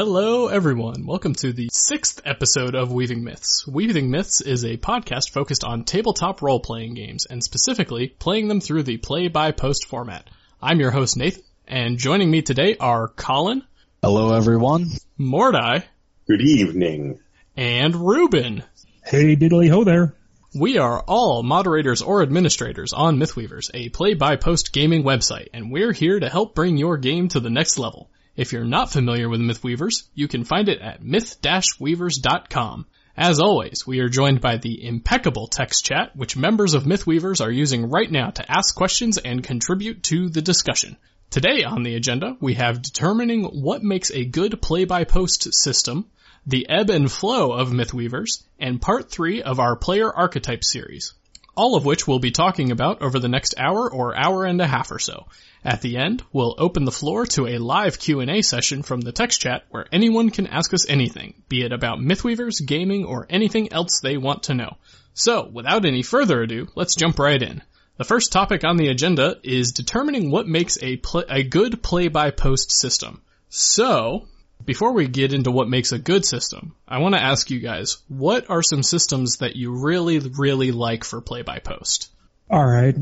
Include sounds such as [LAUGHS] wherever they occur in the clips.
Hello, everyone. Welcome to the sixth episode of Weaving Myths. Weaving Myths is a podcast focused on tabletop role playing games and specifically playing them through the play by post format. I'm your host, Nathan, and joining me today are Colin. Hello, everyone. Mordai. Good evening. And Ruben. Hey, diddly ho there. We are all moderators or administrators on Mythweavers, a play by post gaming website, and we're here to help bring your game to the next level. If you're not familiar with Mythweavers, you can find it at myth-weavers.com. As always, we are joined by the impeccable text chat, which members of Mythweavers are using right now to ask questions and contribute to the discussion. Today on the agenda, we have determining what makes a good play-by-post system, the ebb and flow of Mythweavers, and part three of our player archetype series all of which we'll be talking about over the next hour or hour and a half or so. At the end, we'll open the floor to a live Q&A session from the text chat where anyone can ask us anything, be it about Mythweavers, gaming, or anything else they want to know. So, without any further ado, let's jump right in. The first topic on the agenda is determining what makes a, pl- a good play-by-post system. So, before we get into what makes a good system, I want to ask you guys, what are some systems that you really, really like for play by post? All right.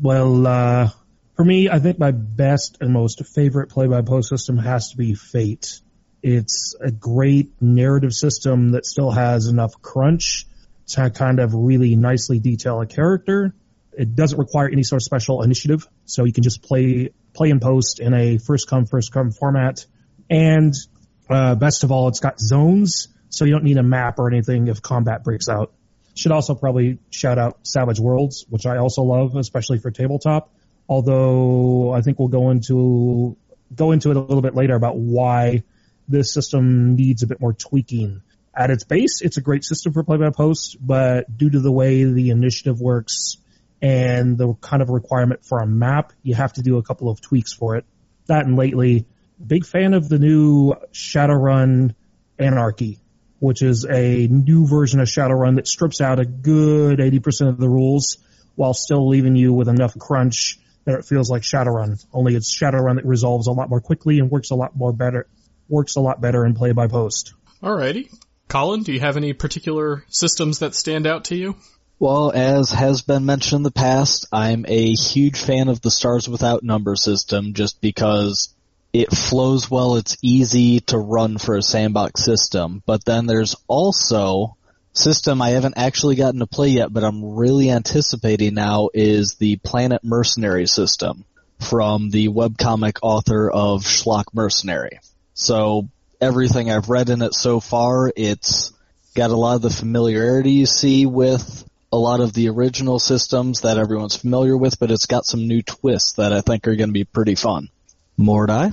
Well, uh, for me, I think my best and most favorite play by post system has to be Fate. It's a great narrative system that still has enough crunch to kind of really nicely detail a character. It doesn't require any sort of special initiative, so you can just play play and post in a first come first come format. And uh, best of all, it's got zones, so you don't need a map or anything if combat breaks out. Should also probably shout out Savage Worlds, which I also love, especially for tabletop. Although I think we'll go into go into it a little bit later about why this system needs a bit more tweaking. At its base, it's a great system for play-by-post, but due to the way the initiative works and the kind of requirement for a map, you have to do a couple of tweaks for it. That and lately, big fan of the new Shadowrun Anarchy, which is a new version of Shadowrun that strips out a good 80% of the rules while still leaving you with enough crunch that it feels like Shadowrun. Only it's Shadowrun that resolves a lot more quickly and works a lot more better, works a lot better in play by post. Alrighty. Colin, do you have any particular systems that stand out to you? Well, as has been mentioned in the past, I'm a huge fan of the Stars Without Number system just because it flows well, it's easy to run for a sandbox system. But then there's also system I haven't actually gotten to play yet, but I'm really anticipating now is the Planet Mercenary system from the webcomic author of Schlock Mercenary. So everything I've read in it so far, it's got a lot of the familiarity you see with a lot of the original systems that everyone's familiar with, but it's got some new twists that I think are going to be pretty fun. Mordai?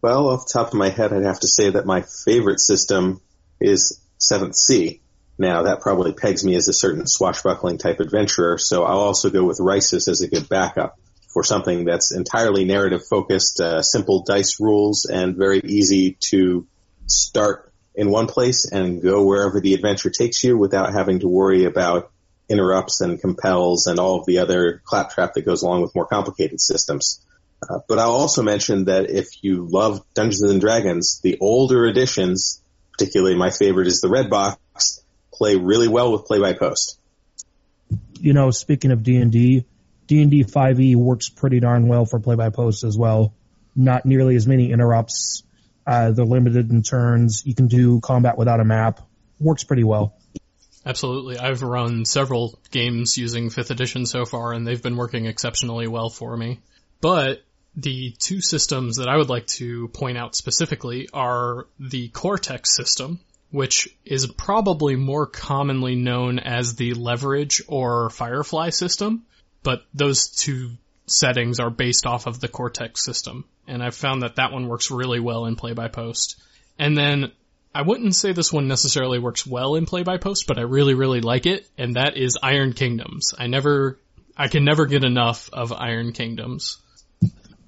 Well, off the top of my head, I'd have to say that my favorite system is Seventh Sea. Now, that probably pegs me as a certain swashbuckling type adventurer, so I'll also go with Risus as a good backup for something that's entirely narrative focused, uh, simple dice rules, and very easy to start in one place and go wherever the adventure takes you without having to worry about interrupts and compels and all of the other claptrap that goes along with more complicated systems. Uh, but I'll also mention that if you love Dungeons and Dragons, the older editions, particularly my favorite is the Red Box, play really well with play by post. You know, speaking of D and D, D and D 5e works pretty darn well for play by post as well. Not nearly as many interrupts. Uh, they're limited in turns. You can do combat without a map. Works pretty well. Absolutely. I've run several games using 5th edition so far and they've been working exceptionally well for me. But the two systems that I would like to point out specifically are the Cortex system, which is probably more commonly known as the Leverage or Firefly system, but those two settings are based off of the Cortex system, and I've found that that one works really well in play by post. And then I wouldn't say this one necessarily works well in play by post, but I really, really like it, and that is Iron Kingdoms. I never, I can never get enough of Iron Kingdoms.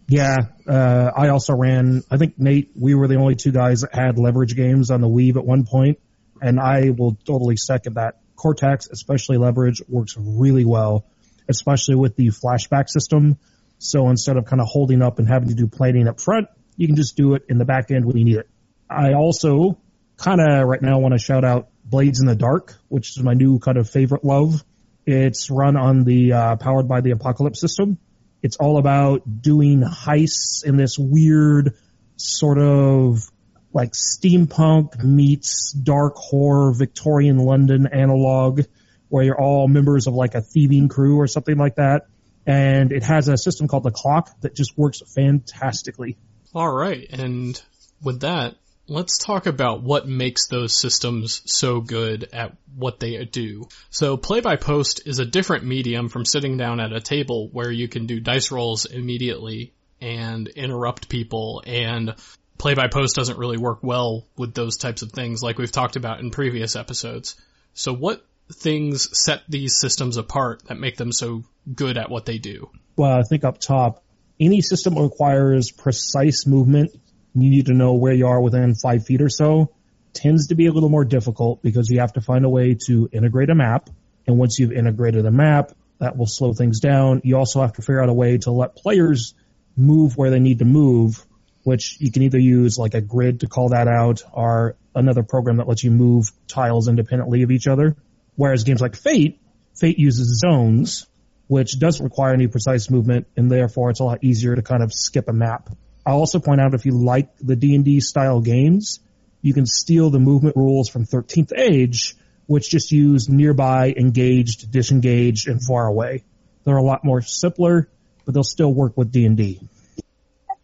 Yeah, uh, I also ran. I think Nate, we were the only two guys that had leverage games on the Weave at one point, and I will totally second that. Cortex, especially leverage, works really well, especially with the flashback system. So instead of kind of holding up and having to do planning up front, you can just do it in the back end when you need it. I also kind of right now want to shout out Blades in the Dark, which is my new kind of favorite love. It's run on the uh, powered by the Apocalypse system. It's all about doing heists in this weird sort of like steampunk meets dark horror Victorian London analog where you're all members of like a thieving crew or something like that. And it has a system called the clock that just works fantastically. All right. And with that, let's talk about what makes those systems so good at what they do. So play by post is a different medium from sitting down at a table where you can do dice rolls immediately and interrupt people and play by post doesn't really work well with those types of things like we've talked about in previous episodes. So what things set these systems apart that make them so good at what they do? Well, I think up top, any system requires precise movement. You need to know where you are within five feet or so. Tends to be a little more difficult because you have to find a way to integrate a map. And once you've integrated a map, that will slow things down. You also have to figure out a way to let players move where they need to move, which you can either use like a grid to call that out or another program that lets you move tiles independently of each other. Whereas games like Fate, Fate uses zones, which doesn't require any precise movement, and therefore it's a lot easier to kind of skip a map. I'll also point out if you like the D&D style games, you can steal the movement rules from 13th Age, which just use nearby, engaged, disengaged, and far away. They're a lot more simpler, but they'll still work with D&D.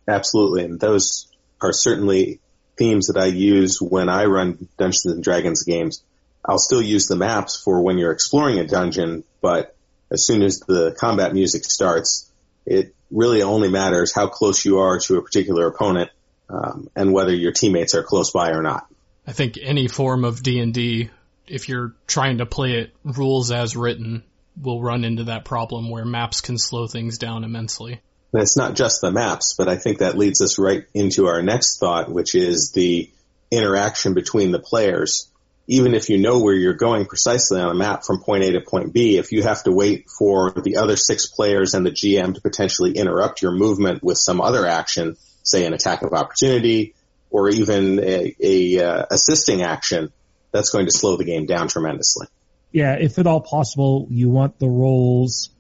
Absolutely, and those are certainly themes that I use when I run Dungeons and Dragons games. I'll still use the maps for when you're exploring a dungeon, but as soon as the combat music starts, it really only matters how close you are to a particular opponent um, and whether your teammates are close by or not. I think any form of D&D, if you're trying to play it rules as written, will run into that problem where maps can slow things down immensely. And it's not just the maps, but I think that leads us right into our next thought, which is the interaction between the players even if you know where you're going precisely on a map from point A to point B, if you have to wait for the other six players and the GM to potentially interrupt your movement with some other action, say an attack of opportunity or even a, a uh, assisting action, that's going to slow the game down tremendously. Yeah, if at all possible, you want the rolls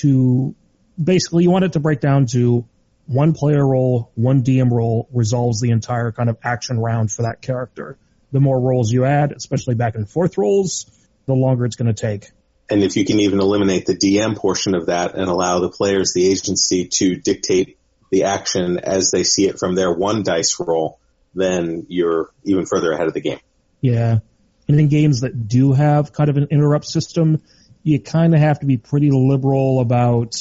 to basically you want it to break down to one player roll, one DM roll resolves the entire kind of action round for that character the more rolls you add, especially back and forth rolls, the longer it's going to take. And if you can even eliminate the DM portion of that and allow the players the agency to dictate the action as they see it from their one dice roll, then you're even further ahead of the game. Yeah. And in games that do have kind of an interrupt system, you kind of have to be pretty liberal about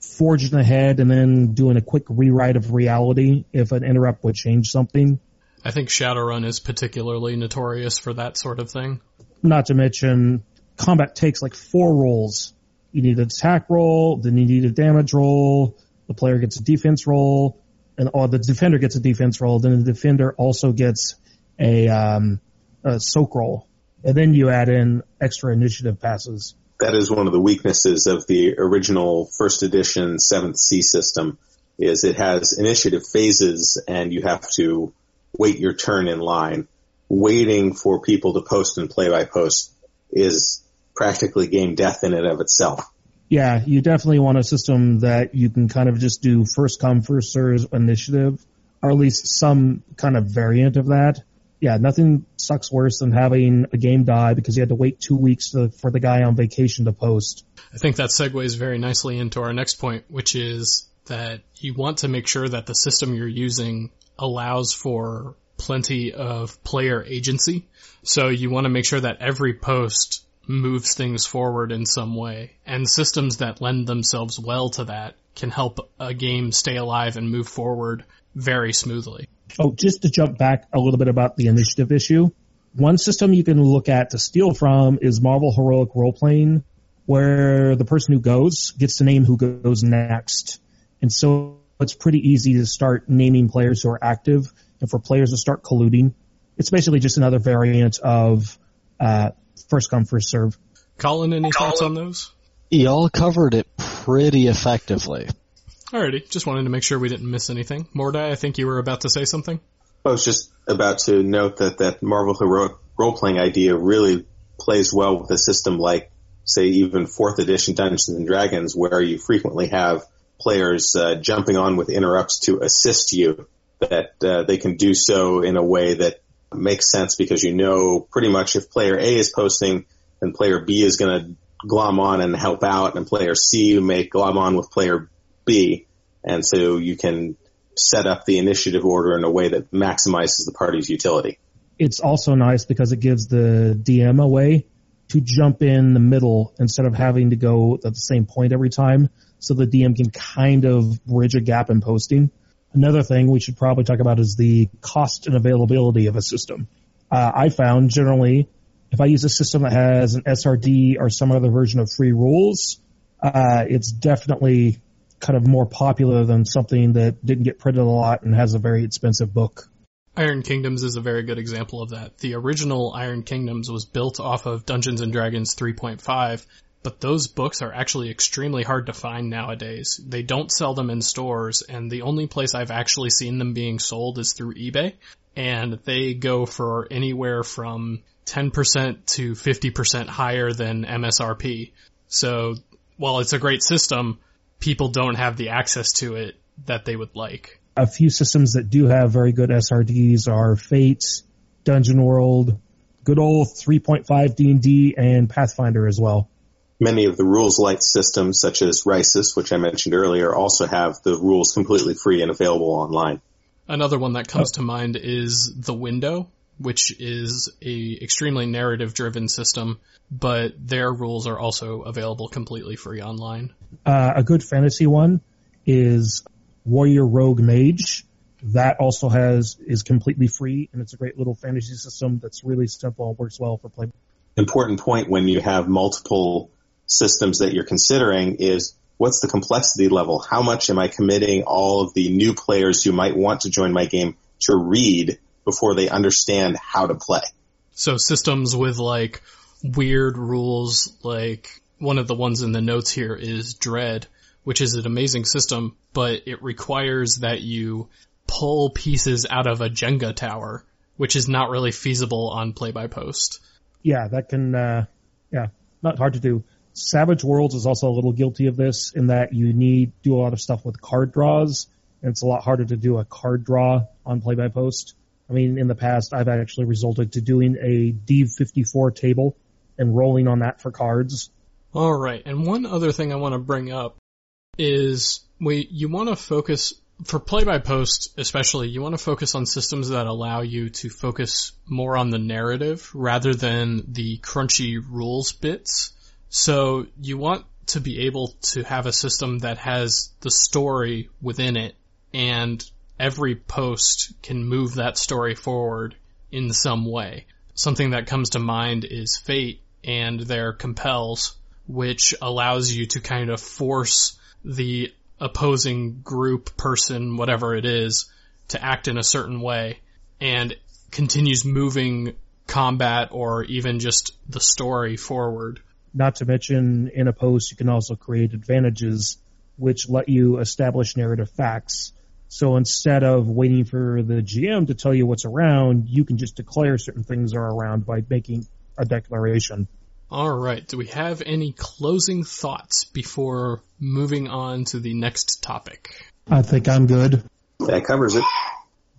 forging ahead and then doing a quick rewrite of reality if an interrupt would change something. I think Shadowrun is particularly notorious for that sort of thing. Not to mention, combat takes like four rolls. You need an attack roll, then you need a damage roll, the player gets a defense roll, and or the defender gets a defense roll, then the defender also gets a, um, a soak roll. And then you add in extra initiative passes. That is one of the weaknesses of the original first edition 7th Sea system is it has initiative phases and you have to wait your turn in line. Waiting for people to post and play by post is practically game death in and of itself. Yeah, you definitely want a system that you can kind of just do first come, first serve initiative, or at least some kind of variant of that. Yeah, nothing sucks worse than having a game die because you had to wait two weeks to, for the guy on vacation to post. I think that segues very nicely into our next point, which is that you want to make sure that the system you're using allows for plenty of player agency. So you want to make sure that every post moves things forward in some way. And systems that lend themselves well to that can help a game stay alive and move forward very smoothly. Oh, just to jump back a little bit about the initiative issue. One system you can look at to steal from is Marvel Heroic Role Playing, where the person who goes gets to name who goes next. And so it's pretty easy to start naming players who are active and for players to start colluding. It's basically just another variant of uh, first come, first serve. Colin, any Colin. thoughts on those? Y'all covered it pretty effectively. Alrighty, just wanted to make sure we didn't miss anything. Mordai, I think you were about to say something. I was just about to note that that Marvel heroic role playing idea really plays well with a system like, say, even fourth edition Dungeons and Dragons, where you frequently have players uh, jumping on with interrupts to assist you. That uh, they can do so in a way that makes sense because you know pretty much if player A is posting, then player B is going to glom on and help out, and player C may glom on with player B, and so you can set up the initiative order in a way that maximizes the party's utility. It's also nice because it gives the DM a way to jump in the middle instead of having to go at the same point every time. So the DM can kind of bridge a gap in posting. Another thing we should probably talk about is the cost and availability of a system. Uh, I found generally if I use a system that has an SRD or some other version of free rules, uh, it's definitely kind of more popular than something that didn't get printed a lot and has a very expensive book. Iron Kingdoms is a very good example of that. The original Iron Kingdoms was built off of Dungeons and Dragons 3.5, but those books are actually extremely hard to find nowadays. They don't sell them in stores, and the only place I've actually seen them being sold is through eBay, and they go for anywhere from 10% to 50% higher than MSRP. So while it's a great system, people don't have the access to it that they would like. A few systems that do have very good SRDs are Fate, Dungeon World, good old 3.5 D&D, and Pathfinder as well. Many of the rules light systems, such as Risus, which I mentioned earlier, also have the rules completely free and available online. Another one that comes to mind is The Window, which is a extremely narrative driven system, but their rules are also available completely free online. Uh, a good fantasy one is Warrior Rogue Mage. That also has is completely free, and it's a great little fantasy system that's really simple and works well for play. Important point when you have multiple systems that you're considering is what's the complexity level? How much am I committing all of the new players who might want to join my game to read before they understand how to play. So systems with like weird rules, like one of the ones in the notes here is Dread, which is an amazing system, but it requires that you pull pieces out of a Jenga tower, which is not really feasible on play by post. Yeah, that can, uh, yeah, not hard to do. Savage Worlds is also a little guilty of this in that you need do a lot of stuff with card draws, and it's a lot harder to do a card draw on play by post. I mean, in the past, I've actually resulted to doing a D54 table and rolling on that for cards. All right. And one other thing I want to bring up is we, you want to focus for play by post, especially, you want to focus on systems that allow you to focus more on the narrative rather than the crunchy rules bits. So you want to be able to have a system that has the story within it and every post can move that story forward in some way. Something that comes to mind is Fate and their compels, which allows you to kind of force the opposing group, person, whatever it is, to act in a certain way and continues moving combat or even just the story forward. Not to mention in a post you can also create advantages which let you establish narrative facts so instead of waiting for the GM to tell you what's around, you can just declare certain things are around by making a declaration. All right. Do we have any closing thoughts before moving on to the next topic? I think I'm good. That covers it.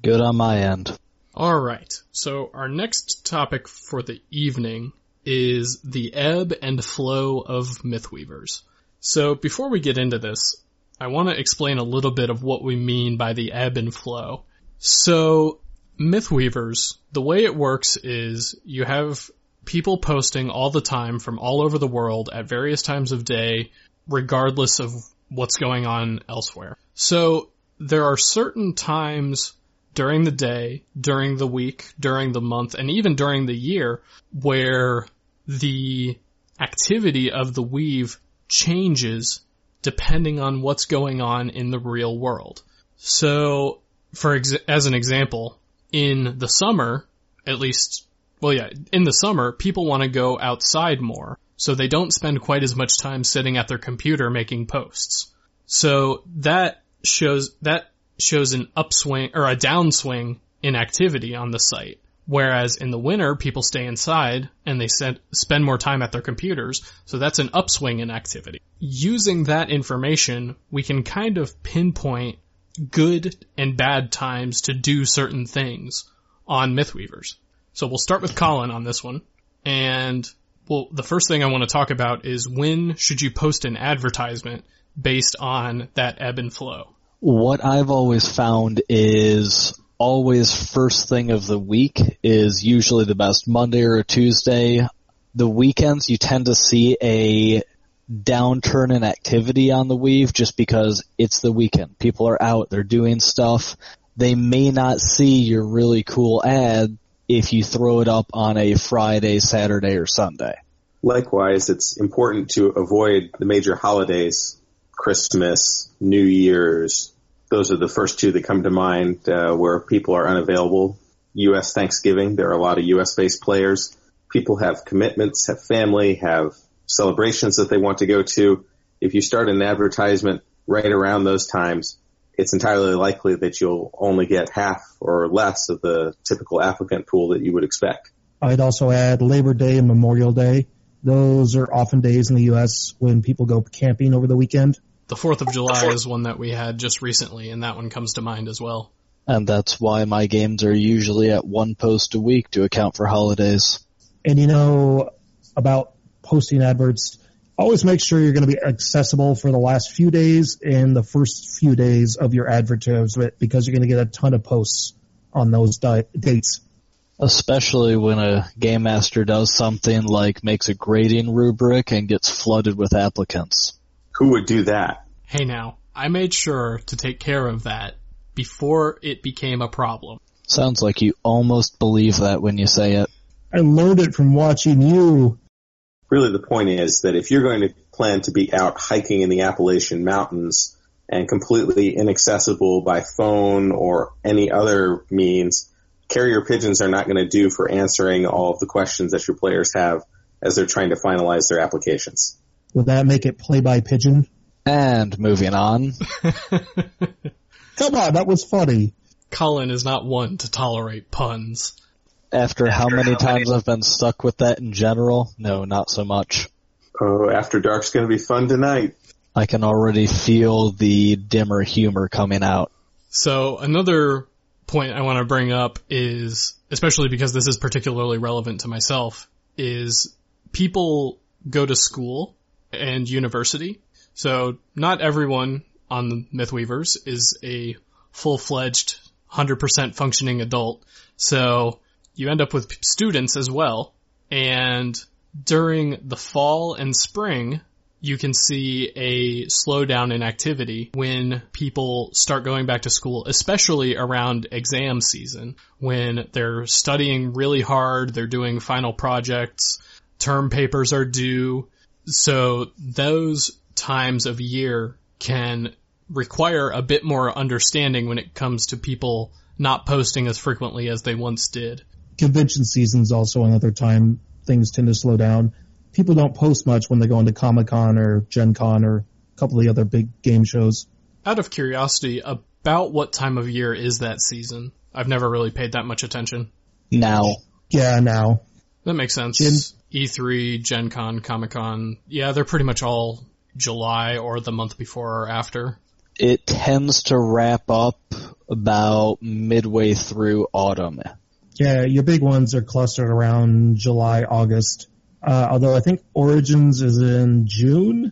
Good on my end. All right. So our next topic for the evening is the ebb and flow of Mythweavers. So before we get into this, I want to explain a little bit of what we mean by the ebb and flow. So, Mythweavers, the way it works is you have people posting all the time from all over the world at various times of day, regardless of what's going on elsewhere. So, there are certain times during the day, during the week, during the month, and even during the year where the activity of the weave changes depending on what's going on in the real world. So, for ex- as an example, in the summer, at least, well, yeah, in the summer, people want to go outside more, so they don't spend quite as much time sitting at their computer making posts. So that shows that shows an upswing or a downswing in activity on the site. Whereas in the winter, people stay inside and they set, spend more time at their computers, so that's an upswing in activity. Using that information, we can kind of pinpoint good and bad times to do certain things on Mythweavers. So we'll start with Colin on this one. And well, the first thing I want to talk about is when should you post an advertisement based on that ebb and flow? What I've always found is always first thing of the week is usually the best Monday or Tuesday. The weekends you tend to see a downturn in activity on the Weave just because it's the weekend. People are out, they're doing stuff. They may not see your really cool ad if you throw it up on a Friday, Saturday, or Sunday. Likewise, it's important to avoid the major holidays, Christmas, New Year's. Those are the first two that come to mind uh, where people are unavailable. U.S. Thanksgiving, there are a lot of U.S. based players. People have commitments, have family, have celebrations that they want to go to. If you start an advertisement right around those times, it's entirely likely that you'll only get half or less of the typical applicant pool that you would expect. I'd also add Labor Day and Memorial Day. Those are often days in the U.S. when people go camping over the weekend. The 4th of July is one that we had just recently, and that one comes to mind as well. And that's why my games are usually at one post a week to account for holidays. And you know, about posting adverts, always make sure you're going to be accessible for the last few days and the first few days of your advertisement because you're going to get a ton of posts on those di- dates. Especially when a game master does something like makes a grading rubric and gets flooded with applicants. Who would do that? Hey now, I made sure to take care of that before it became a problem. Sounds like you almost believe that when you say it. I learned it from watching you. Really the point is that if you're going to plan to be out hiking in the Appalachian Mountains and completely inaccessible by phone or any other means, carrier pigeons are not going to do for answering all of the questions that your players have as they're trying to finalize their applications. Would that make it play by pigeon? And moving on. [LAUGHS] Come on, that was funny. Colin is not one to tolerate puns. After how many times I've been stuck with that in general, no, not so much. Oh, After Dark's going to be fun tonight. I can already feel the dimmer humor coming out. So another point I want to bring up is, especially because this is particularly relevant to myself, is people go to school and university. So not everyone on the Mythweavers is a full-fledged 100% functioning adult. So you end up with students as well. And during the fall and spring, you can see a slowdown in activity when people start going back to school, especially around exam season, when they're studying really hard, they're doing final projects, term papers are due. So those times of year can require a bit more understanding when it comes to people not posting as frequently as they once did. Convention season's also another time things tend to slow down. People don't post much when they go into Comic Con or Gen Con or a couple of the other big game shows. Out of curiosity, about what time of year is that season? I've never really paid that much attention. Now. Yeah, now. That makes sense. Gen- E3, Gen Con, Comic Con. Yeah, they're pretty much all July or the month before or after. It tends to wrap up about midway through autumn. Yeah, your big ones are clustered around July, August. Uh, although I think Origins is in June.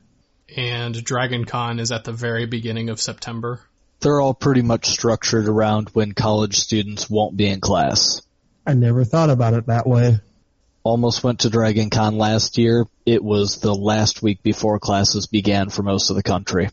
And Dragon Con is at the very beginning of September. They're all pretty much structured around when college students won't be in class. I never thought about it that way. Almost went to Dragon Con last year. It was the last week before classes began for most of the country.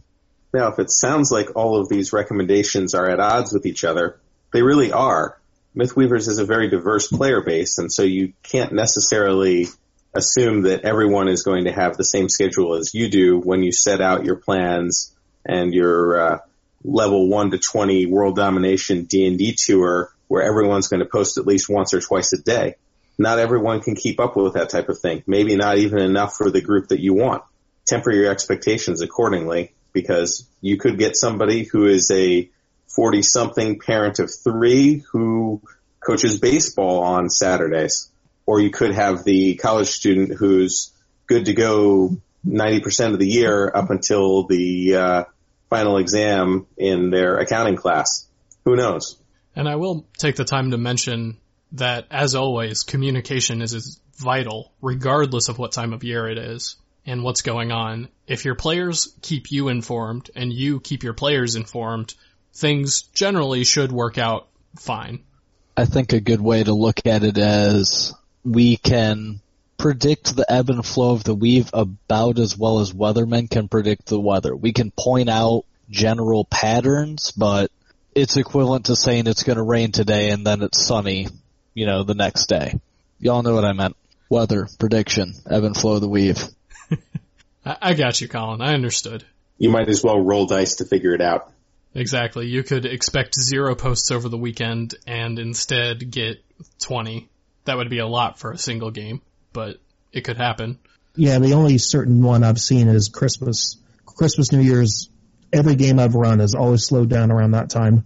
Now, if it sounds like all of these recommendations are at odds with each other, they really are. Mythweavers is a very diverse player base, and so you can't necessarily assume that everyone is going to have the same schedule as you do when you set out your plans and your uh, level 1 to 20 world domination D&D tour where everyone's going to post at least once or twice a day. Not everyone can keep up with that type of thing. Maybe not even enough for the group that you want. Temper your expectations accordingly because you could get somebody who is a 40 something parent of three who coaches baseball on Saturdays. Or you could have the college student who's good to go 90% of the year up until the uh, final exam in their accounting class. Who knows? And I will take the time to mention that, as always, communication is, is vital, regardless of what time of year it is and what's going on. If your players keep you informed and you keep your players informed, things generally should work out fine. I think a good way to look at it as we can predict the ebb and flow of the weave about as well as weathermen can predict the weather. We can point out general patterns, but it's equivalent to saying it's going to rain today and then it's sunny, you know, the next day. Y'all know what I meant. Weather, prediction, ebb and flow of the weave. [LAUGHS] I got you, Colin. I understood. You might as well roll dice to figure it out. Exactly. You could expect zero posts over the weekend and instead get 20. That would be a lot for a single game, but it could happen. Yeah, the only certain one I've seen is Christmas. Christmas, New Year's, every game I've run has always slowed down around that time.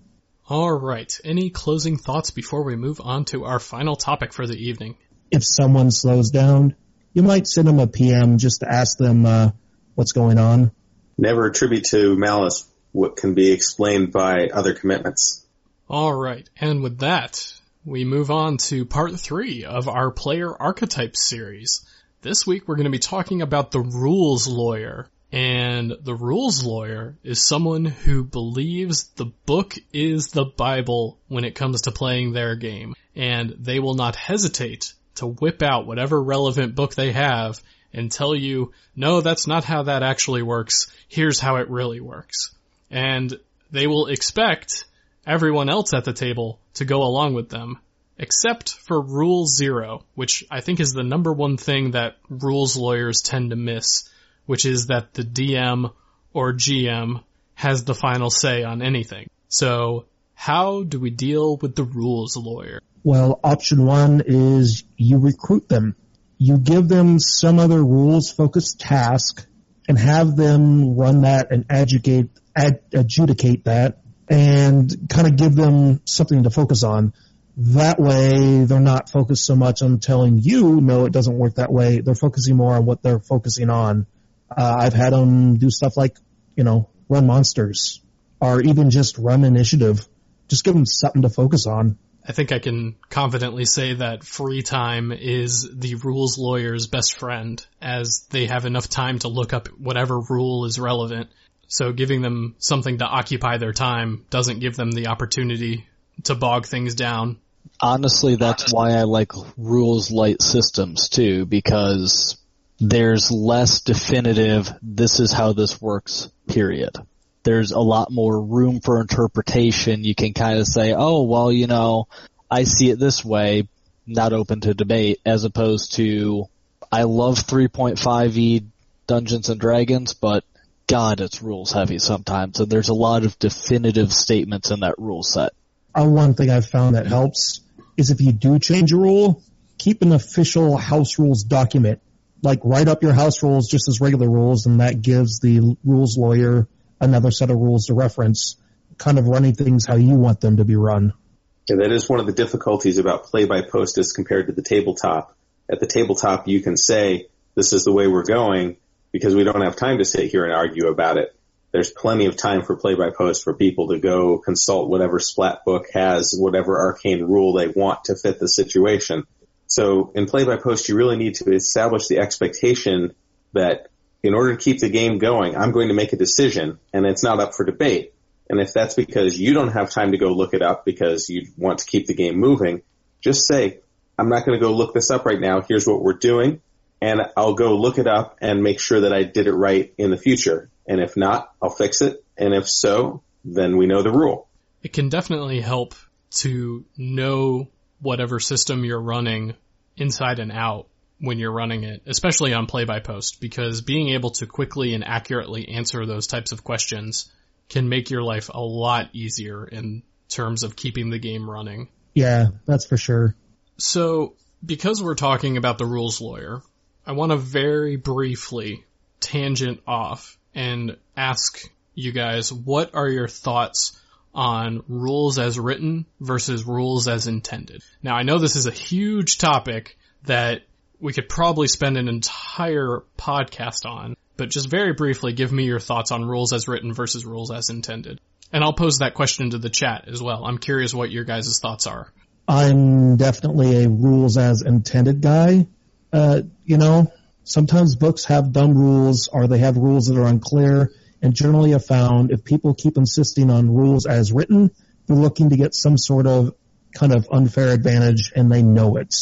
Alright, any closing thoughts before we move on to our final topic for the evening? If someone slows down, you might send them a PM just to ask them uh, what's going on. Never attribute to malice what can be explained by other commitments. Alright, and with that, we move on to part three of our player archetypes series. This week we're going to be talking about the rules lawyer. And the rules lawyer is someone who believes the book is the Bible when it comes to playing their game. And they will not hesitate to whip out whatever relevant book they have and tell you, no, that's not how that actually works. Here's how it really works. And they will expect everyone else at the table to go along with them, except for rule zero, which I think is the number one thing that rules lawyers tend to miss, which is that the DM or GM has the final say on anything. So how do we deal with the rules lawyer? Well, option one is you recruit them. You give them some other rules focused task and have them run that and adjudicate, ad, adjudicate that and kind of give them something to focus on. That way they're not focused so much on telling you, no, it doesn't work that way. They're focusing more on what they're focusing on. Uh, I've had them do stuff like, you know, run monsters or even just run initiative. Just give them something to focus on. I think I can confidently say that free time is the rules lawyer's best friend as they have enough time to look up whatever rule is relevant. So giving them something to occupy their time doesn't give them the opportunity to bog things down. Honestly, that's why I like rules light systems too, because there's less definitive, this is how this works, period there's a lot more room for interpretation. You can kind of say, oh, well, you know, I see it this way, not open to debate, as opposed to, I love 3.5e Dungeons and Dragons, but God, it's rules heavy sometimes, and there's a lot of definitive statements in that rule set. Uh, one thing I've found that helps is if you do change a rule, keep an official house rules document. Like write up your house rules just as regular rules, and that gives the rules lawyer another set of rules to reference, kind of running things how you want them to be run. Yeah, that is one of the difficulties about play by post as compared to the tabletop. At the tabletop, you can say, this is the way we're going because we don't have time to sit here and argue about it. There's plenty of time for play by post for people to go consult whatever splat book has whatever arcane rule they want to fit the situation. So in play by post, you really need to establish the expectation that in order to keep the game going, I'm going to make a decision and it's not up for debate. And if that's because you don't have time to go look it up because you want to keep the game moving, just say, I'm not going to go look this up right now. Here's what we're doing. And I'll go look it up and make sure that I did it right in the future. And if not, I'll fix it. And if so, then we know the rule. It can definitely help to know whatever system you're running inside and out when you're running it, especially on play by post, because being able to quickly and accurately answer those types of questions can make your life a lot easier in terms of keeping the game running. Yeah, that's for sure. So, because we're talking about the rules lawyer, I want to very briefly tangent off and ask you guys what are your thoughts on rules as written versus rules as intended. Now I know this is a huge topic that we could probably spend an entire podcast on, but just very briefly give me your thoughts on rules as written versus rules as intended. And I'll pose that question to the chat as well. I'm curious what your guys' thoughts are. I'm definitely a rules as intended guy. Uh, you know, sometimes books have dumb rules or they have rules that are unclear. And generally I've found if people keep insisting on rules as written, they're looking to get some sort of kind of unfair advantage and they know it.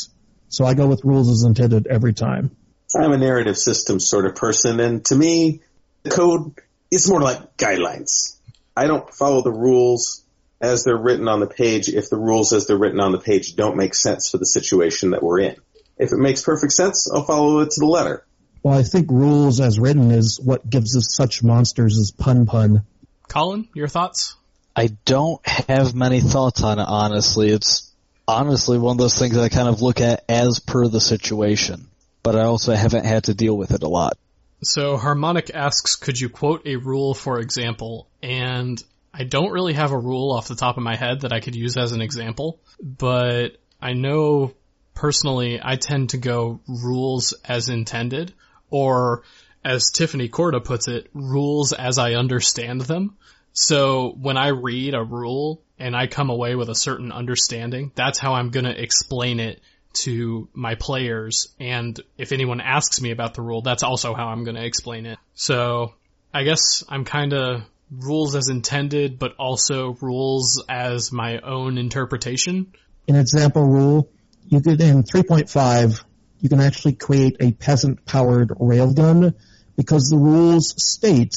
So I go with rules as intended every time. I'm a narrative system sort of person, and to me, the code is more like guidelines. I don't follow the rules as they're written on the page if the rules as they're written on the page don't make sense for the situation that we're in. If it makes perfect sense, I'll follow it to the letter. Well, I think rules as written is what gives us such monsters as Pun Pun. Colin, your thoughts? I don't have many thoughts on it, honestly. It's honestly one of those things I kind of look at as per the situation, but I also haven't had to deal with it a lot. So Harmonic asks, could you quote a rule for example? And I don't really have a rule off the top of my head that I could use as an example, but I know personally I tend to go rules as intended, or as Tiffany Corda puts it, rules as I understand them. So when I read a rule and I come away with a certain understanding, that's how I'm going to explain it to my players. And if anyone asks me about the rule, that's also how I'm going to explain it. So I guess I'm kind of rules as intended, but also rules as my own interpretation. An example rule, you could, in 3.5, you can actually create a peasant powered railgun because the rules state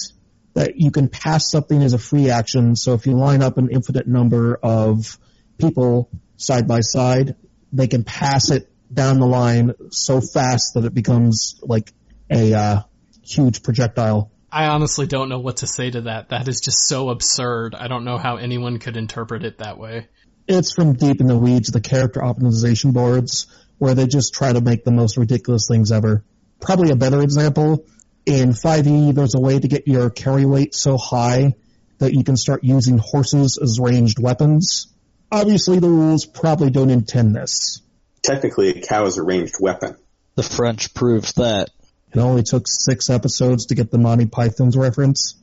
that you can pass something as a free action. So if you line up an infinite number of people side by side, they can pass it down the line so fast that it becomes like a uh, huge projectile. I honestly don't know what to say to that. That is just so absurd. I don't know how anyone could interpret it that way. It's from deep in the weeds, the character optimization boards, where they just try to make the most ridiculous things ever. Probably a better example in 5e, there's a way to get your carry weight so high that you can start using horses as ranged weapons. Obviously, the rules probably don't intend this. Technically, a cow is a ranged weapon. The French proved that. It only took six episodes to get the Monty Python's reference.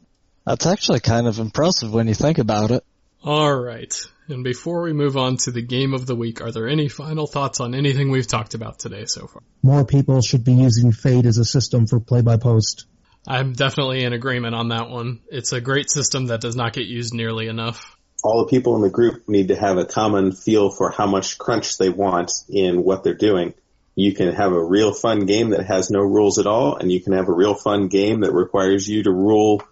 That's actually kind of impressive when you think about it. Alright, and before we move on to the game of the week, are there any final thoughts on anything we've talked about today so far? More people should be using Fate as a system for play-by-post. I'm definitely in agreement on that one. It's a great system that does not get used nearly enough. All the people in the group need to have a common feel for how much crunch they want in what they're doing. You can have a real fun game that has no rules at all, and you can have a real fun game that requires you to rule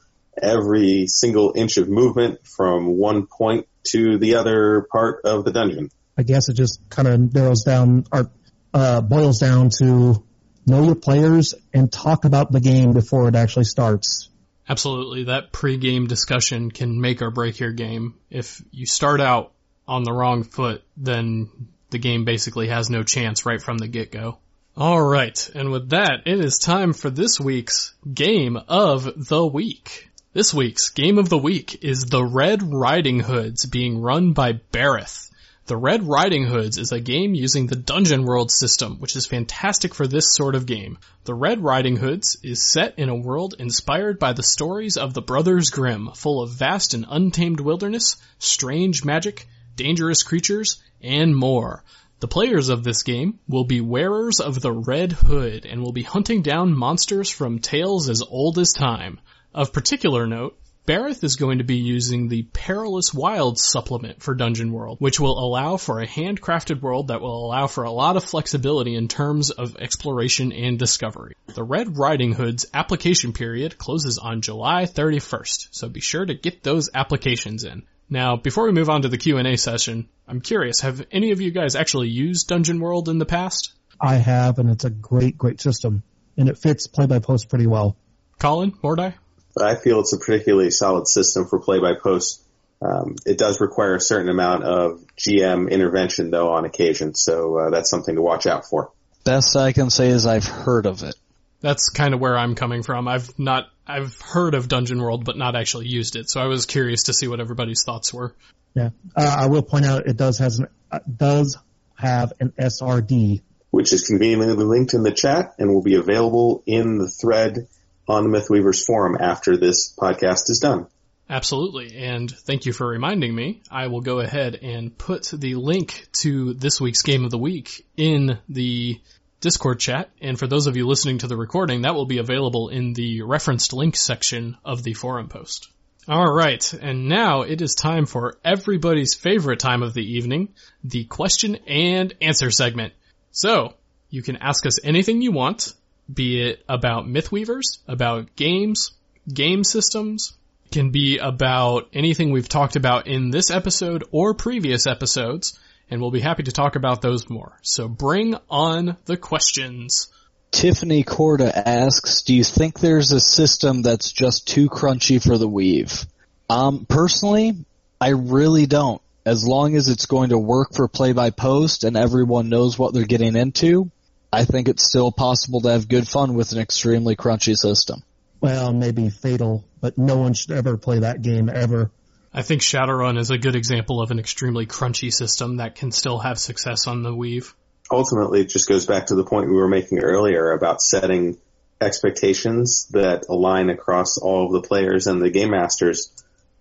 every single inch of movement from one point to the other part of the dungeon. I guess it just kind of narrows down or uh, boils down to know your players and talk about the game before it actually starts. Absolutely. That pre-game discussion can make or break your game. If you start out on the wrong foot, then the game basically has no chance right from the get-go. Alright, and with that, it is time for this week's Game of the Week. This week's Game of the Week is The Red Riding Hoods being run by Barith. The Red Riding Hoods is a game using the Dungeon World system, which is fantastic for this sort of game. The Red Riding Hoods is set in a world inspired by the stories of the Brothers Grimm, full of vast and untamed wilderness, strange magic, dangerous creatures, and more. The players of this game will be wearers of the Red Hood and will be hunting down monsters from tales as old as time. Of particular note, Barith is going to be using the Perilous Wilds supplement for Dungeon World, which will allow for a handcrafted world that will allow for a lot of flexibility in terms of exploration and discovery. The Red Riding Hood's application period closes on July 31st, so be sure to get those applications in. Now, before we move on to the Q&A session, I'm curious, have any of you guys actually used Dungeon World in the past? I have, and it's a great, great system, and it fits play by post pretty well. Colin, Mordai? I feel it's a particularly solid system for play by post. Um, it does require a certain amount of GM intervention though on occasion, so uh, that's something to watch out for. Best I can say is I've heard of it. That's kind of where I'm coming from. I've not, I've heard of Dungeon World, but not actually used it. So I was curious to see what everybody's thoughts were. Yeah, uh, I will point out it does has an uh, does have an SRD, which is conveniently linked in the chat and will be available in the thread on the Mythweavers forum after this podcast is done. Absolutely. And thank you for reminding me. I will go ahead and put the link to this week's game of the week in the Discord chat. And for those of you listening to the recording, that will be available in the referenced link section of the forum post. Alright, and now it is time for everybody's favorite time of the evening, the question and answer segment. So, you can ask us anything you want, be it about Mythweavers, about games, game systems, can be about anything we've talked about in this episode or previous episodes, and we'll be happy to talk about those more. So bring on the questions. Tiffany Corda asks, do you think there's a system that's just too crunchy for the weave? Um, personally, I really don't. As long as it's going to work for play by post and everyone knows what they're getting into, I think it's still possible to have good fun with an extremely crunchy system. Well, maybe Fatal, but no one should ever play that game ever. I think Shadowrun is a good example of an extremely crunchy system that can still have success on the Weave. Ultimately, it just goes back to the point we were making earlier about setting expectations that align across all of the players and the game masters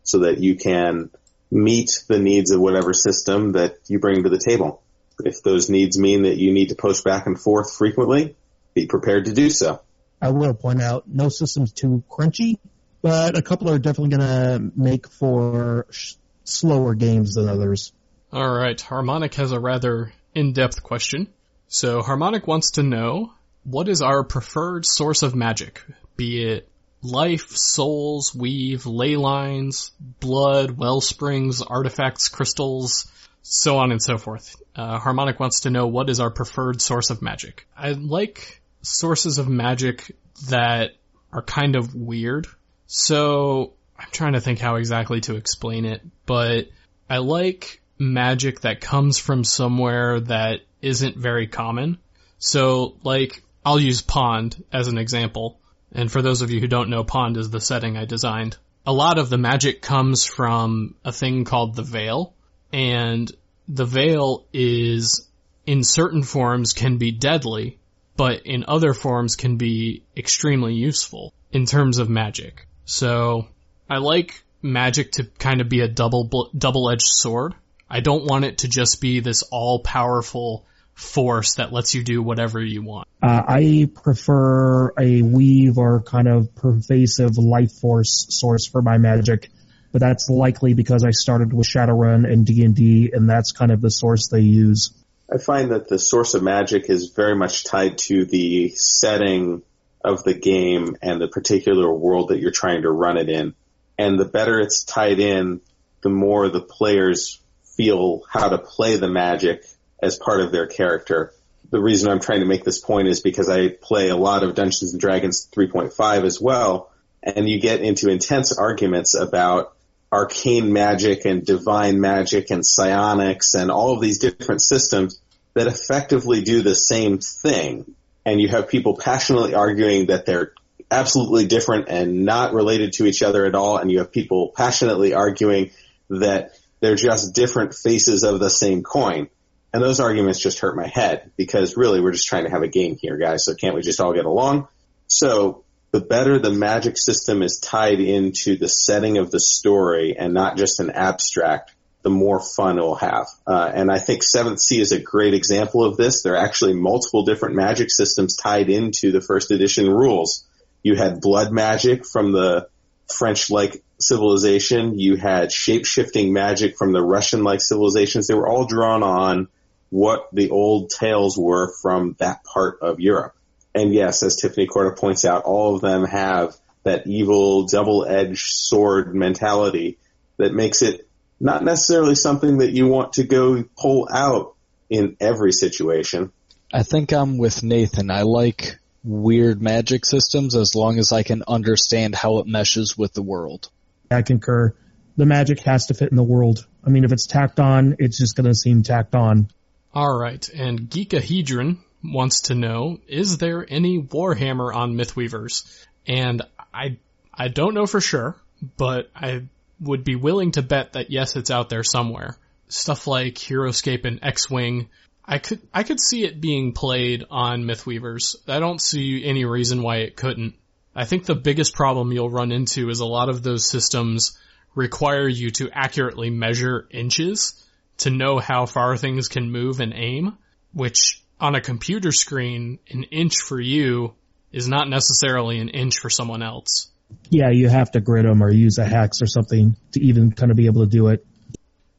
so that you can meet the needs of whatever system that you bring to the table. If those needs mean that you need to post back and forth frequently, be prepared to do so. I will point out no system's too crunchy, but a couple are definitely going to make for sh- slower games than others. All right, Harmonic has a rather in-depth question. So Harmonic wants to know what is our preferred source of magic, be it life, souls, weave, ley lines, blood, well springs, artifacts, crystals, so on and so forth. Uh, Harmonic wants to know what is our preferred source of magic. I like sources of magic that are kind of weird. So I'm trying to think how exactly to explain it, but I like magic that comes from somewhere that isn't very common. So like I'll use Pond as an example. And for those of you who don't know, Pond is the setting I designed. A lot of the magic comes from a thing called the Veil, and the Veil is, in certain forms, can be deadly, but in other forms can be extremely useful in terms of magic. So I like magic to kind of be a double double-edged sword. I don't want it to just be this all-powerful force that lets you do whatever you want. Uh, I prefer a weave or kind of pervasive life force source for my magic, but that's likely because I started with Shadowrun and D&D and that's kind of the source they use. I find that the source of magic is very much tied to the setting of the game and the particular world that you're trying to run it in. And the better it's tied in, the more the players feel how to play the magic as part of their character. The reason I'm trying to make this point is because I play a lot of Dungeons and Dragons 3.5 as well, and you get into intense arguments about arcane magic and divine magic and psionics and all of these different systems that effectively do the same thing. And you have people passionately arguing that they're absolutely different and not related to each other at all. And you have people passionately arguing that they're just different faces of the same coin. And those arguments just hurt my head because really we're just trying to have a game here, guys. So can't we just all get along? So the better the magic system is tied into the setting of the story and not just an abstract, the more fun it will have. Uh, and I think Seventh Sea is a great example of this. There are actually multiple different magic systems tied into the first edition rules. You had blood magic from the French-like civilization. You had shape-shifting magic from the Russian-like civilizations. They were all drawn on what the old tales were from that part of Europe. And yes, as Tiffany Corda points out, all of them have that evil double-edged sword mentality that makes it not necessarily something that you want to go pull out in every situation. I think I'm with Nathan. I like weird magic systems as long as I can understand how it meshes with the world. I concur. The magic has to fit in the world. I mean, if it's tacked on, it's just going to seem tacked on. All right, and Geekahedron wants to know, is there any Warhammer on Mythweavers? And I, I don't know for sure, but I would be willing to bet that yes, it's out there somewhere. Stuff like Heroscape and X-Wing, I could, I could see it being played on Mythweavers. I don't see any reason why it couldn't. I think the biggest problem you'll run into is a lot of those systems require you to accurately measure inches to know how far things can move and aim, which on a computer screen, an inch for you is not necessarily an inch for someone else. Yeah, you have to grid them or use a hex or something to even kind of be able to do it.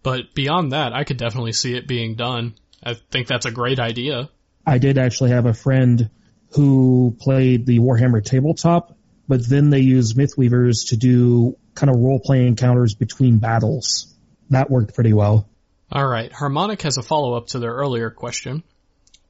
But beyond that, I could definitely see it being done. I think that's a great idea. I did actually have a friend who played the Warhammer tabletop, but then they used Mythweavers to do kind of role playing encounters between battles. That worked pretty well. Alright, Harmonic has a follow up to their earlier question.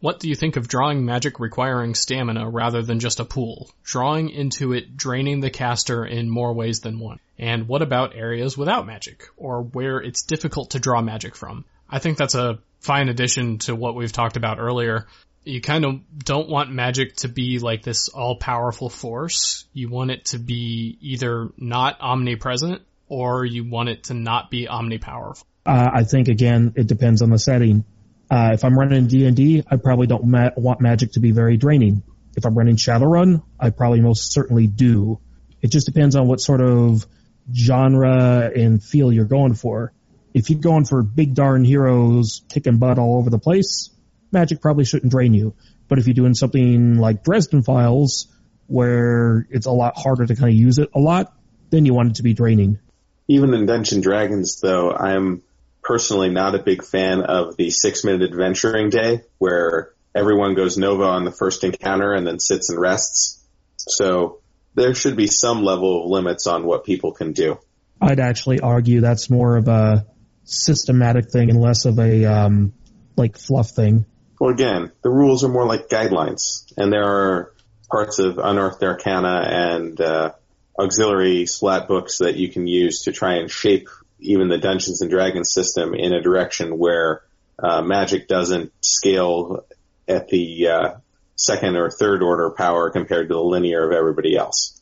What do you think of drawing magic requiring stamina rather than just a pool? Drawing into it draining the caster in more ways than one. And what about areas without magic, or where it's difficult to draw magic from? I think that's a fine addition to what we've talked about earlier. You kind of don't want magic to be like this all-powerful force. You want it to be either not omnipresent, or you want it to not be omnipowerful. Uh, I think again, it depends on the setting. Uh, if I'm running D&D, I probably don't ma- want magic to be very draining. If I'm running Shadowrun, I probably most certainly do. It just depends on what sort of genre and feel you're going for. If you're going for big darn heroes kicking butt all over the place, magic probably shouldn't drain you. But if you're doing something like Dresden Files, where it's a lot harder to kind of use it a lot, then you want it to be draining. Even in Dungeon Dragons, though, I'm personally not a big fan of the six minute adventuring day where everyone goes Nova on the first encounter and then sits and rests. So there should be some level of limits on what people can do. I'd actually argue that's more of a systematic thing and less of a um, like fluff thing. Well, again, the rules are more like guidelines, and there are parts of Unearthed Arcana and uh, auxiliary splat books that you can use to try and shape even the Dungeons and Dragons system in a direction where uh, magic doesn't scale at the uh, second or third order power compared to the linear of everybody else.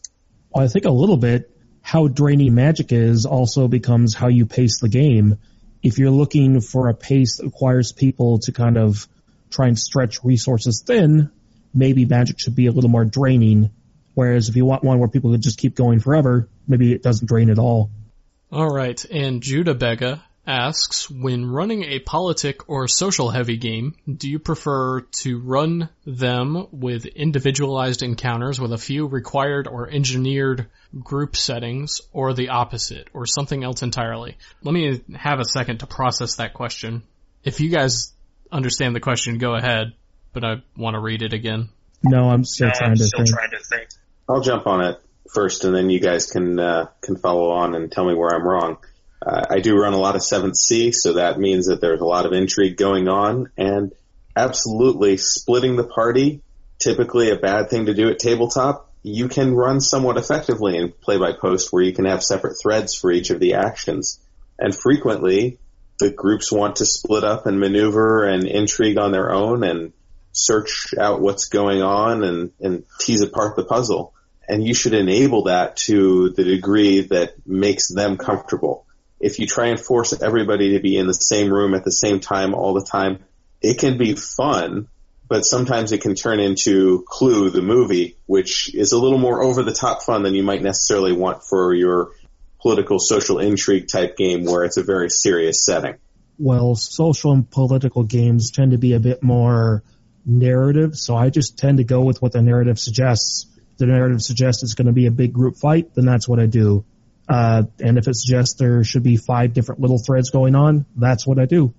Well, I think a little bit how draining magic is also becomes how you pace the game. If you're looking for a pace that requires people to kind of try and stretch resources thin, maybe magic should be a little more draining. Whereas if you want one where people could just keep going forever, maybe it doesn't drain at all. Alright, and Judah Bega asks, when running a politic or social heavy game, do you prefer to run them with individualized encounters with a few required or engineered group settings, or the opposite, or something else entirely? Let me have a second to process that question. If you guys understand the question, go ahead, but I want to read it again. No, I'm still, no, trying, I'm to still trying to think. I'll jump on it first, and then you guys can uh, can follow on and tell me where I'm wrong. Uh, I do run a lot of Seventh Sea, so that means that there's a lot of intrigue going on, and absolutely splitting the party. Typically, a bad thing to do at tabletop. You can run somewhat effectively in play by post, where you can have separate threads for each of the actions, and frequently the groups want to split up and maneuver and intrigue on their own and search out what's going on and, and tease apart the puzzle and you should enable that to the degree that makes them comfortable. If you try and force everybody to be in the same room at the same time all the time, it can be fun, but sometimes it can turn into Clue, the movie, which is a little more over the top fun than you might necessarily want for your political social intrigue type game where it's a very serious setting. Well, social and political games tend to be a bit more narrative, so I just tend to go with what the narrative suggests the narrative suggests it's going to be a big group fight, then that's what I do. Uh, and if it suggests there should be five different little threads going on, that's what I do.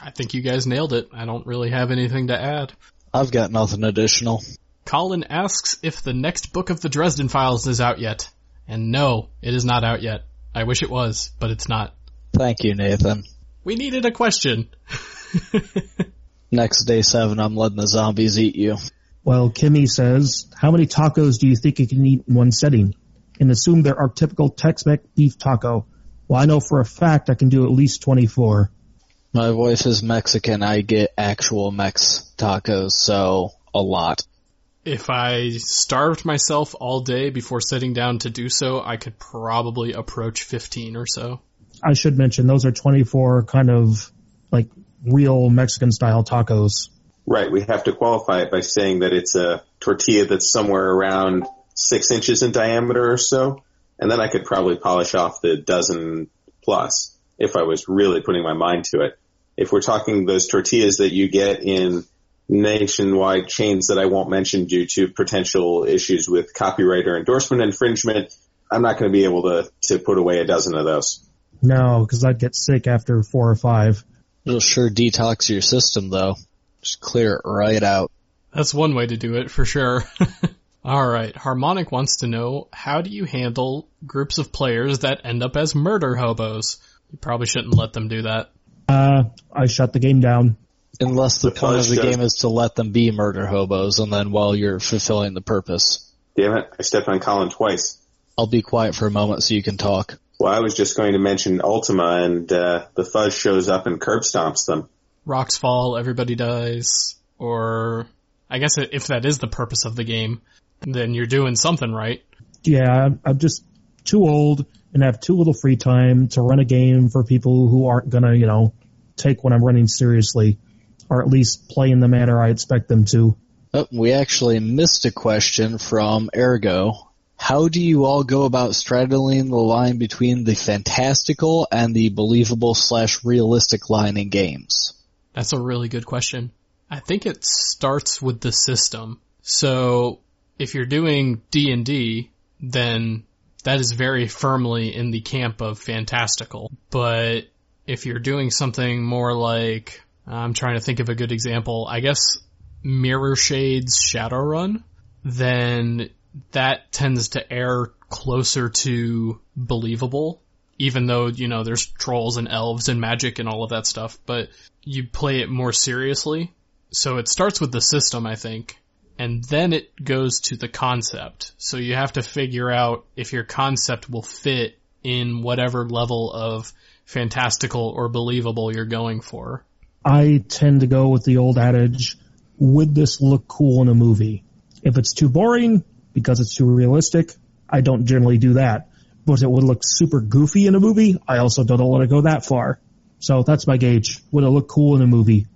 I think you guys nailed it. I don't really have anything to add. I've got nothing additional. Colin asks if the next book of the Dresden Files is out yet. And no, it is not out yet. I wish it was, but it's not. Thank you, Nathan. We needed a question. [LAUGHS] Next day seven, I'm letting the zombies eat you. Well, Kimmy says, how many tacos do you think you can eat in one setting? And assume there are typical Tex-Mex beef taco. Well, I know for a fact I can do at least 24. My wife is Mexican. I get actual Mex tacos, so a lot. If I starved myself all day before sitting down to do so, I could probably approach 15 or so. I should mention those are 24 kind of like real Mexican style tacos. Right. We have to qualify it by saying that it's a tortilla that's somewhere around six inches in diameter or so. And then I could probably polish off the dozen plus if I was really putting my mind to it. If we're talking those tortillas that you get in nationwide chains that I won't mention due to potential issues with copyright or endorsement infringement, I'm not going to be able to, to put away a dozen of those. No, because I'd get sick after four or five. It'll sure detox your system though. Just clear it right out. That's one way to do it for sure. [LAUGHS] Alright, Harmonic wants to know, how do you handle groups of players that end up as murder hobos? You probably shouldn't let them do that. Uh, I shut the game down. Unless the, The point of the game is to let them be murder hobos and then while you're fulfilling the purpose. Damn it, I stepped on Colin twice. I'll be quiet for a moment so you can talk. Well, I was just going to mention Ultima and uh, the fuzz shows up and curb stomps them. Rocks fall, everybody dies, or I guess if that is the purpose of the game, then you're doing something right. Yeah, I'm, I'm just too old and have too little free time to run a game for people who aren't gonna, you know, take what I'm running seriously, or at least play in the manner I expect them to. Oh, we actually missed a question from Ergo. How do you all go about straddling the line between the fantastical and the believable slash realistic line in games? That's a really good question. I think it starts with the system. So if you're doing D&D, then that is very firmly in the camp of fantastical. But if you're doing something more like, I'm trying to think of a good example, I guess Mirror Shades Shadowrun, then that tends to err closer to believable, even though, you know, there's trolls and elves and magic and all of that stuff, but you play it more seriously. So it starts with the system, I think, and then it goes to the concept. So you have to figure out if your concept will fit in whatever level of fantastical or believable you're going for. I tend to go with the old adage, would this look cool in a movie? If it's too boring, because it's too realistic, I don't generally do that. But it would look super goofy in a movie, I also don't want to go that far. So that's my gauge. Would it look cool in a movie?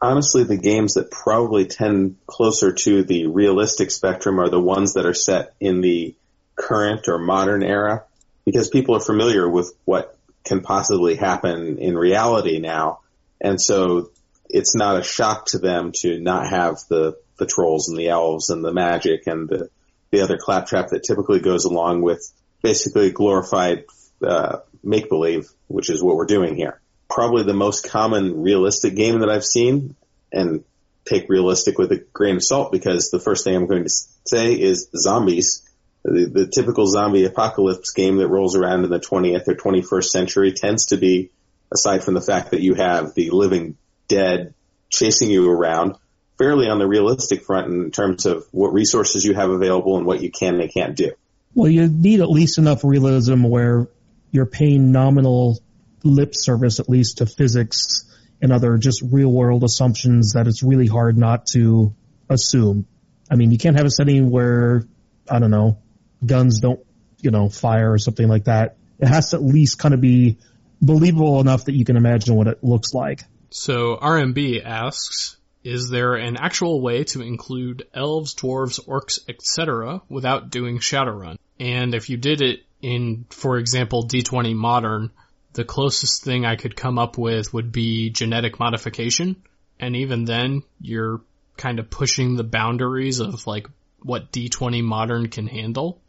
Honestly, the games that probably tend closer to the realistic spectrum are the ones that are set in the current or modern era because people are familiar with what can possibly happen in reality now. And so it's not a shock to them to not have the, the trolls and the elves and the magic and the, the other claptrap that typically goes along with basically glorified uh, make believe, which is what we're doing here. Probably the most common realistic game that I've seen, and take realistic with a grain of salt because the first thing I'm going to say is zombies. The, the typical zombie apocalypse game that rolls around in the 20th or 21st century tends to be, aside from the fact that you have the living dead chasing you around, fairly on the realistic front in terms of what resources you have available and what you can and can't do. Well, you need at least enough realism where you're paying nominal lip service, at least to physics and other just real world assumptions that it's really hard not to assume. I mean, you can't have a setting where, I don't know, guns don't, you know, fire or something like that. It has to at least kind of be believable enough that you can imagine what it looks like. So RMB asks, is there an actual way to include elves, dwarves, orcs, etc. without doing Shadowrun? And if you did it in, for example, D20 Modern, the closest thing I could come up with would be genetic modification. And even then, you're kind of pushing the boundaries of like what D20 Modern can handle.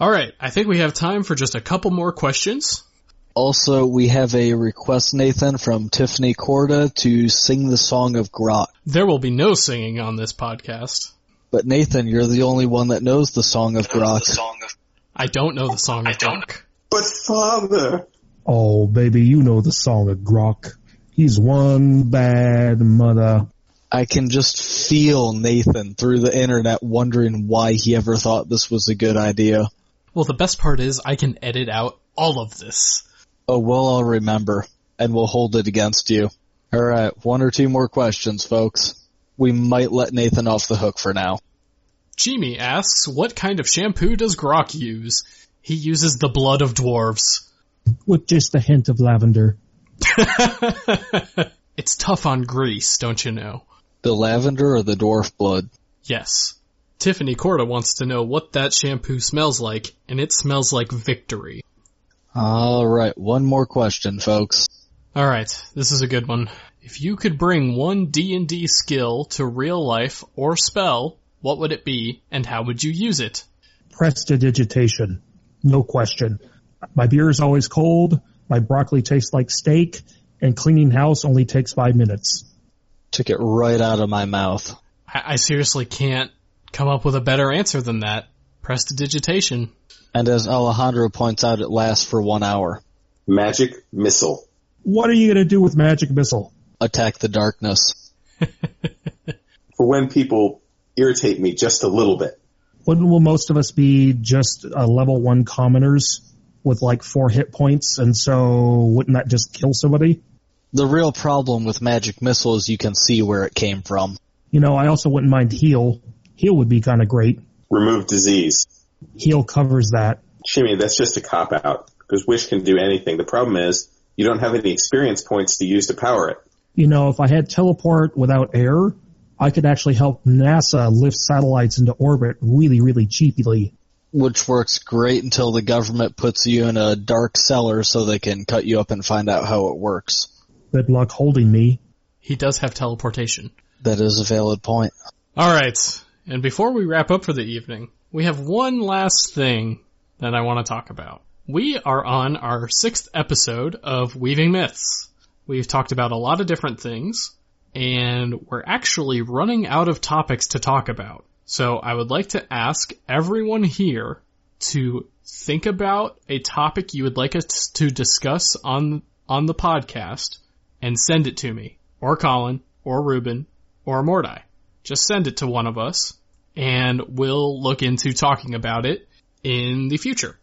Alright, I think we have time for just a couple more questions. Also, we have a request, Nathan, from Tiffany Corda to sing the song of Grok. There will be no singing on this podcast. But Nathan, you're the only one that knows the song of Grok. I don't know the song of Grok. But father, Oh, baby, you know the song of Grok. He's one bad mother. I can just feel Nathan through the internet wondering why he ever thought this was a good idea. Well, the best part is I can edit out all of this. Oh, well, I'll remember, and we'll hold it against you. Alright, one or two more questions, folks. We might let Nathan off the hook for now. Jimmy asks, what kind of shampoo does Grok use? He uses the blood of dwarves. With just a hint of lavender. [LAUGHS] [LAUGHS] it's tough on grease, don't you know? The lavender or the dwarf blood? Yes. Tiffany Corda wants to know what that shampoo smells like, and it smells like victory. Alright, one more question, folks. Alright, this is a good one. If you could bring one D&D skill to real life or spell, what would it be, and how would you use it? Prestidigitation. No question. My beer is always cold, my broccoli tastes like steak, and cleaning house only takes five minutes. Took it right out of my mouth. I, I seriously can't come up with a better answer than that. Prestidigitation. And as Alejandro points out, it lasts for one hour. Magic missile. What are you gonna do with magic missile? Attack the darkness. [LAUGHS] For when people irritate me just a little bit. Wouldn't will most of us be just uh, level one commoners with like four hit points, and so wouldn't that just kill somebody? The real problem with magic missile is you can see where it came from. You know, I also wouldn't mind heal. Heal would be kind of great. Remove disease. Heal covers that. Jimmy, that's just a cop out because Wish can do anything. The problem is you don't have any experience points to use to power it. You know, if I had teleport without error, I could actually help NASA lift satellites into orbit really, really cheaply. Which works great until the government puts you in a dark cellar so they can cut you up and find out how it works. Good luck holding me. He does have teleportation. That is a valid point. Alright, and before we wrap up for the evening, we have one last thing that I want to talk about. We are on our sixth episode of Weaving Myths. We've talked about a lot of different things, and we're actually running out of topics to talk about. So I would like to ask everyone here to think about a topic you would like us to discuss on, on the podcast and send it to me, or Colin, or Ruben, or Mordai. Just send it to one of us, and we'll look into talking about it in the future.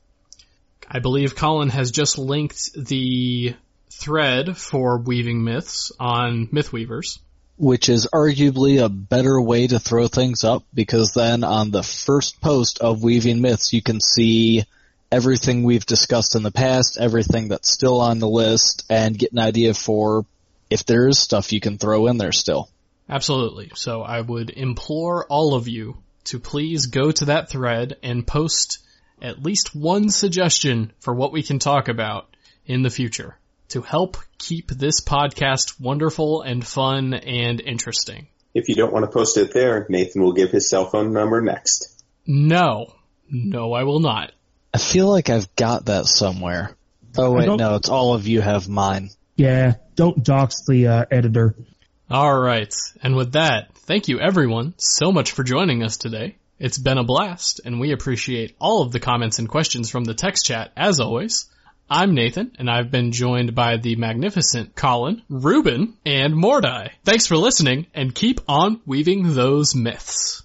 I believe Colin has just linked the thread for Weaving Myths on Mythweavers. Which is arguably a better way to throw things up because then on the first post of Weaving Myths you can see everything we've discussed in the past, everything that's still on the list, and get an idea for if there is stuff you can throw in there still. Absolutely. So I would implore all of you to please go to that thread and post at least one suggestion for what we can talk about in the future to help keep this podcast wonderful and fun and interesting. If you don't want to post it there, Nathan will give his cell phone number next. No. No, I will not. I feel like I've got that somewhere. Oh wait, no, it's all of you have mine. Yeah, don't dox the uh, editor. Alright, and with that, thank you everyone so much for joining us today. It's been a blast, and we appreciate all of the comments and questions from the text chat, as always. I'm Nathan, and I've been joined by the magnificent Colin, Ruben, and Mordai. Thanks for listening, and keep on weaving those myths.